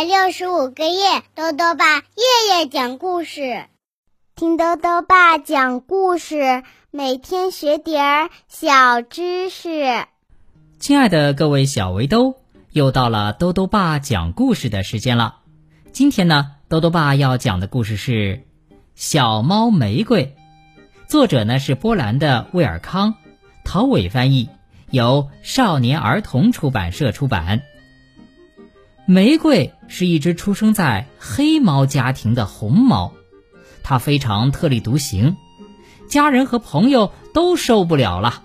百六十五个夜，豆豆爸夜夜讲故事，听豆豆爸讲故事，每天学点儿小知识。亲爱的各位小围兜，又到了豆豆爸讲故事的时间了。今天呢，豆豆爸要讲的故事是《小猫玫瑰》，作者呢是波兰的威尔康，陶伟翻译，由少年儿童出版社出版。玫瑰是一只出生在黑猫家庭的红猫，它非常特立独行，家人和朋友都受不了了。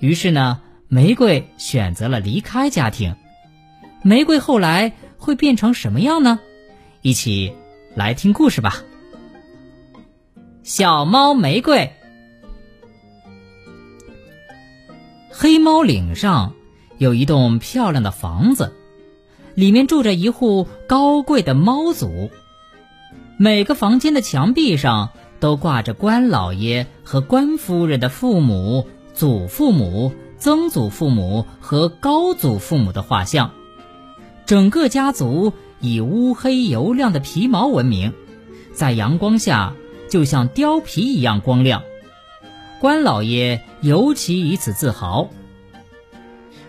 于是呢，玫瑰选择了离开家庭。玫瑰后来会变成什么样呢？一起来听故事吧。小猫玫瑰，黑猫岭上有一栋漂亮的房子。里面住着一户高贵的猫族，每个房间的墙壁上都挂着官老爷和官夫人的父母、祖父母、曾祖父母和高祖父母的画像。整个家族以乌黑油亮的皮毛闻名，在阳光下就像貂皮一样光亮。官老爷尤其以此自豪。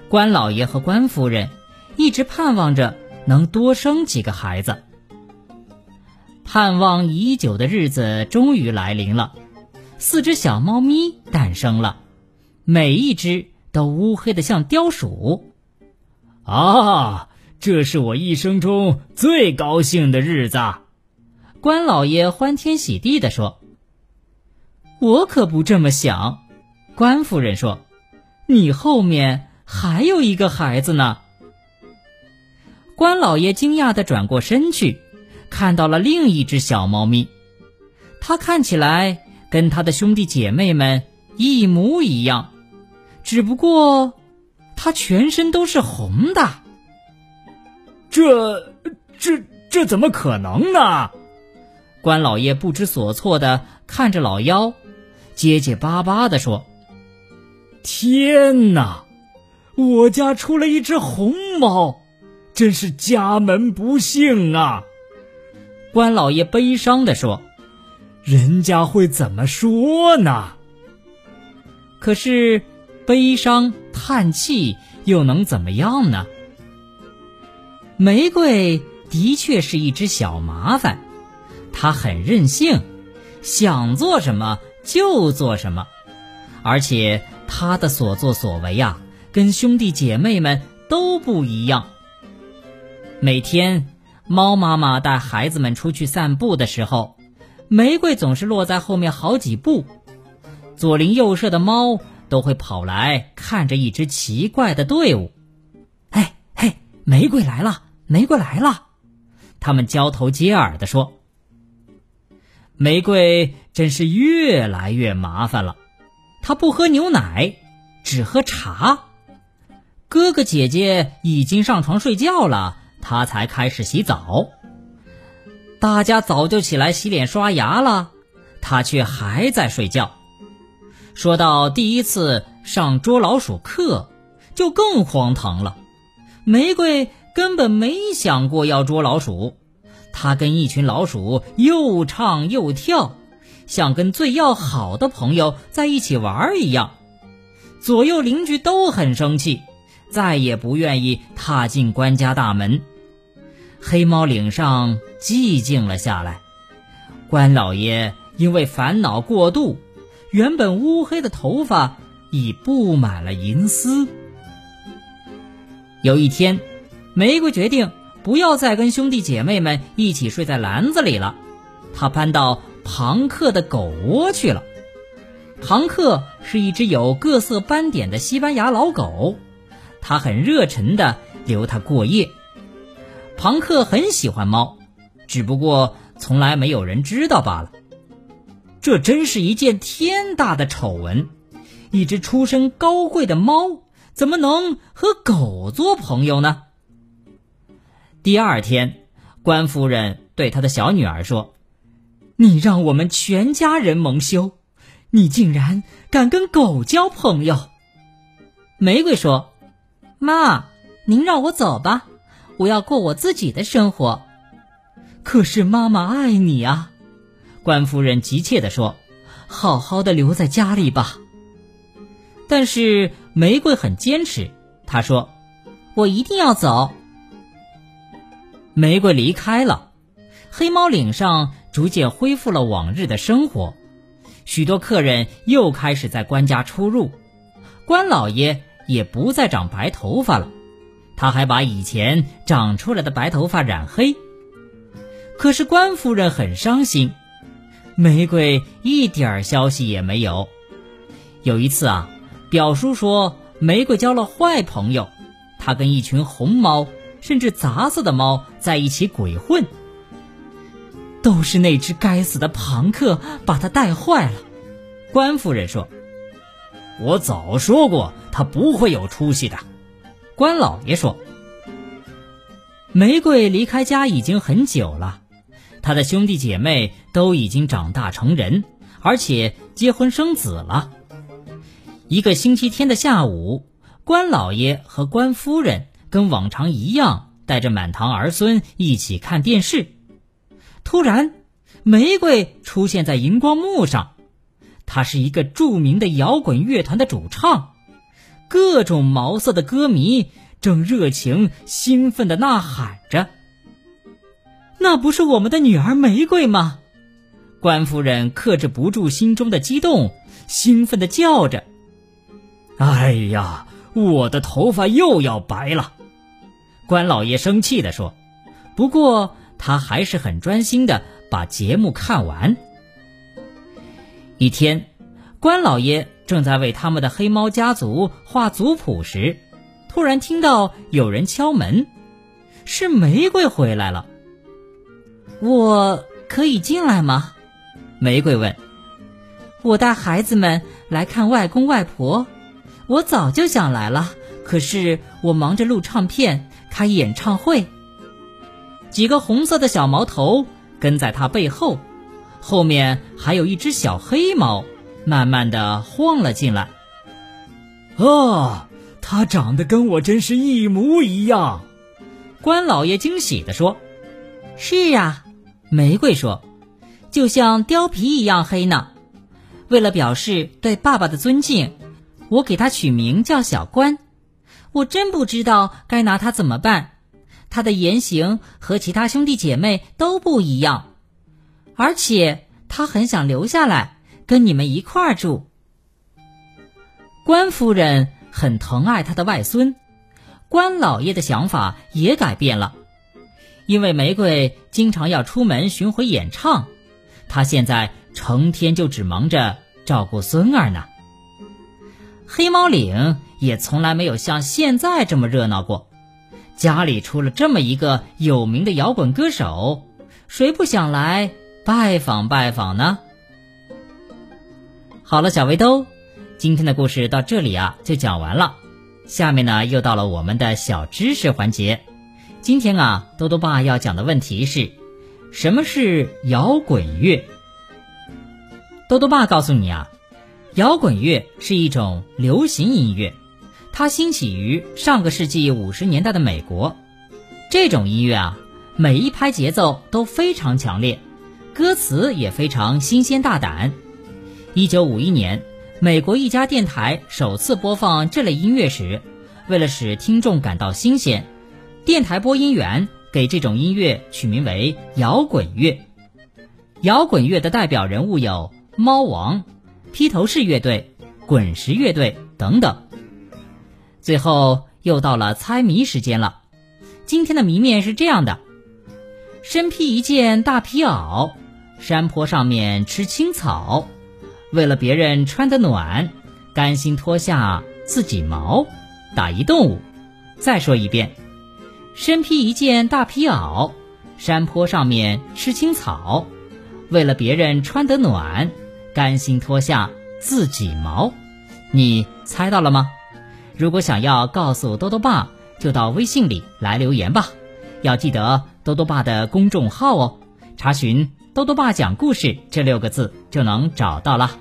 官老爷和官夫人。一直盼望着能多生几个孩子，盼望已久的日子终于来临了，四只小猫咪诞生了，每一只都乌黑的像貂鼠。啊，这是我一生中最高兴的日子！关老爷欢天喜地地说：“我可不这么想。”关夫人说：“你后面还有一个孩子呢。”关老爷惊讶地转过身去，看到了另一只小猫咪。它看起来跟它的兄弟姐妹们一模一样，只不过它全身都是红的。这、这、这怎么可能呢？关老爷不知所措地看着老妖，结结巴巴地说：“天哪，我家出了一只红猫！”真是家门不幸啊！关老爷悲伤地说：“人家会怎么说呢？”可是，悲伤叹气又能怎么样呢？玫瑰的确是一只小麻烦，它很任性，想做什么就做什么，而且它的所作所为呀，跟兄弟姐妹们都不一样。每天，猫妈妈带孩子们出去散步的时候，玫瑰总是落在后面好几步。左邻右舍的猫都会跑来看着一支奇怪的队伍。哎嘿，玫瑰来了，玫瑰来了！他们交头接耳地说。玫瑰真是越来越麻烦了，它不喝牛奶，只喝茶。哥哥姐姐已经上床睡觉了。他才开始洗澡，大家早就起来洗脸刷牙了，他却还在睡觉。说到第一次上捉老鼠课，就更荒唐了。玫瑰根本没想过要捉老鼠，他跟一群老鼠又唱又跳，像跟最要好的朋友在一起玩一样。左右邻居都很生气，再也不愿意踏进官家大门。黑猫岭上寂静了下来，关老爷因为烦恼过度，原本乌黑的头发已布满了银丝。有一天，玫瑰决定不要再跟兄弟姐妹们一起睡在篮子里了，他搬到庞克的狗窝去了。庞克是一只有各色斑点的西班牙老狗，他很热忱地留它过夜。庞克很喜欢猫，只不过从来没有人知道罢了。这真是一件天大的丑闻！一只出身高贵的猫怎么能和狗做朋友呢？第二天，官夫人对她的小女儿说：“你让我们全家人蒙羞，你竟然敢跟狗交朋友！”玫瑰说：“妈，您让我走吧。”我要过我自己的生活。可是妈妈爱你啊！官夫人急切地说：“好好的留在家里吧。”但是玫瑰很坚持，她说：“我一定要走。”玫瑰离开了，黑猫岭上逐渐恢复了往日的生活，许多客人又开始在官家出入，官老爷也不再长白头发了，他还把以前长出来的白头发染黑。可是官夫人很伤心，玫瑰一点儿消息也没有。有一次啊，表叔说玫瑰交了坏朋友，他跟一群红猫甚至杂色的猫在一起鬼混，都是那只该死的庞克把他带坏了。官夫人说：“我早说过他不会有出息的。”关老爷说：“玫瑰离开家已经很久了。”他的兄弟姐妹都已经长大成人，而且结婚生子了。一个星期天的下午，关老爷和关夫人跟往常一样，带着满堂儿孙一起看电视。突然，玫瑰出现在荧光幕上，她是一个著名的摇滚乐团的主唱，各种毛色的歌迷正热情兴奋地呐喊着。那不是我们的女儿玫瑰吗？关夫人克制不住心中的激动，兴奋的叫着：“哎呀，我的头发又要白了！”关老爷生气地说。不过他还是很专心的把节目看完。一天，关老爷正在为他们的黑猫家族画族谱时，突然听到有人敲门，是玫瑰回来了。我可以进来吗？玫瑰问。我带孩子们来看外公外婆，我早就想来了，可是我忙着录唱片、开演唱会。几个红色的小毛头跟在他背后，后面还有一只小黑猫，慢慢的晃了进来。啊，他长得跟我真是一模一样！关老爷惊喜地说：“是啊。”玫瑰说：“就像貂皮一样黑呢。为了表示对爸爸的尊敬，我给他取名叫小关。我真不知道该拿他怎么办。他的言行和其他兄弟姐妹都不一样，而且他很想留下来跟你们一块儿住。”关夫人很疼爱她的外孙，关老爷的想法也改变了。因为玫瑰经常要出门巡回演唱，她现在成天就只忙着照顾孙儿呢。黑猫岭也从来没有像现在这么热闹过，家里出了这么一个有名的摇滚歌手，谁不想来拜访拜访呢？好了，小围兜，今天的故事到这里啊就讲完了，下面呢又到了我们的小知识环节。今天啊，多多爸要讲的问题是：什么是摇滚乐？多多爸告诉你啊，摇滚乐是一种流行音乐，它兴起于上个世纪五十年代的美国。这种音乐啊，每一拍节奏都非常强烈，歌词也非常新鲜大胆。一九五一年，美国一家电台首次播放这类音乐时，为了使听众感到新鲜。电台播音员给这种音乐取名为摇滚乐。摇滚乐的代表人物有猫王、披头士乐队、滚石乐队等等。最后又到了猜谜时间了。今天的谜面是这样的：身披一件大皮袄，山坡上面吃青草，为了别人穿得暖，甘心脱下自己毛。打一动物。再说一遍。身披一件大皮袄，山坡上面吃青草，为了别人穿得暖，甘心脱下自己毛。你猜到了吗？如果想要告诉多多爸，就到微信里来留言吧。要记得多多爸的公众号哦，查询“多多爸讲故事”这六个字就能找到了。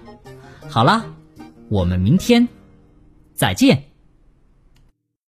好了，我们明天再见。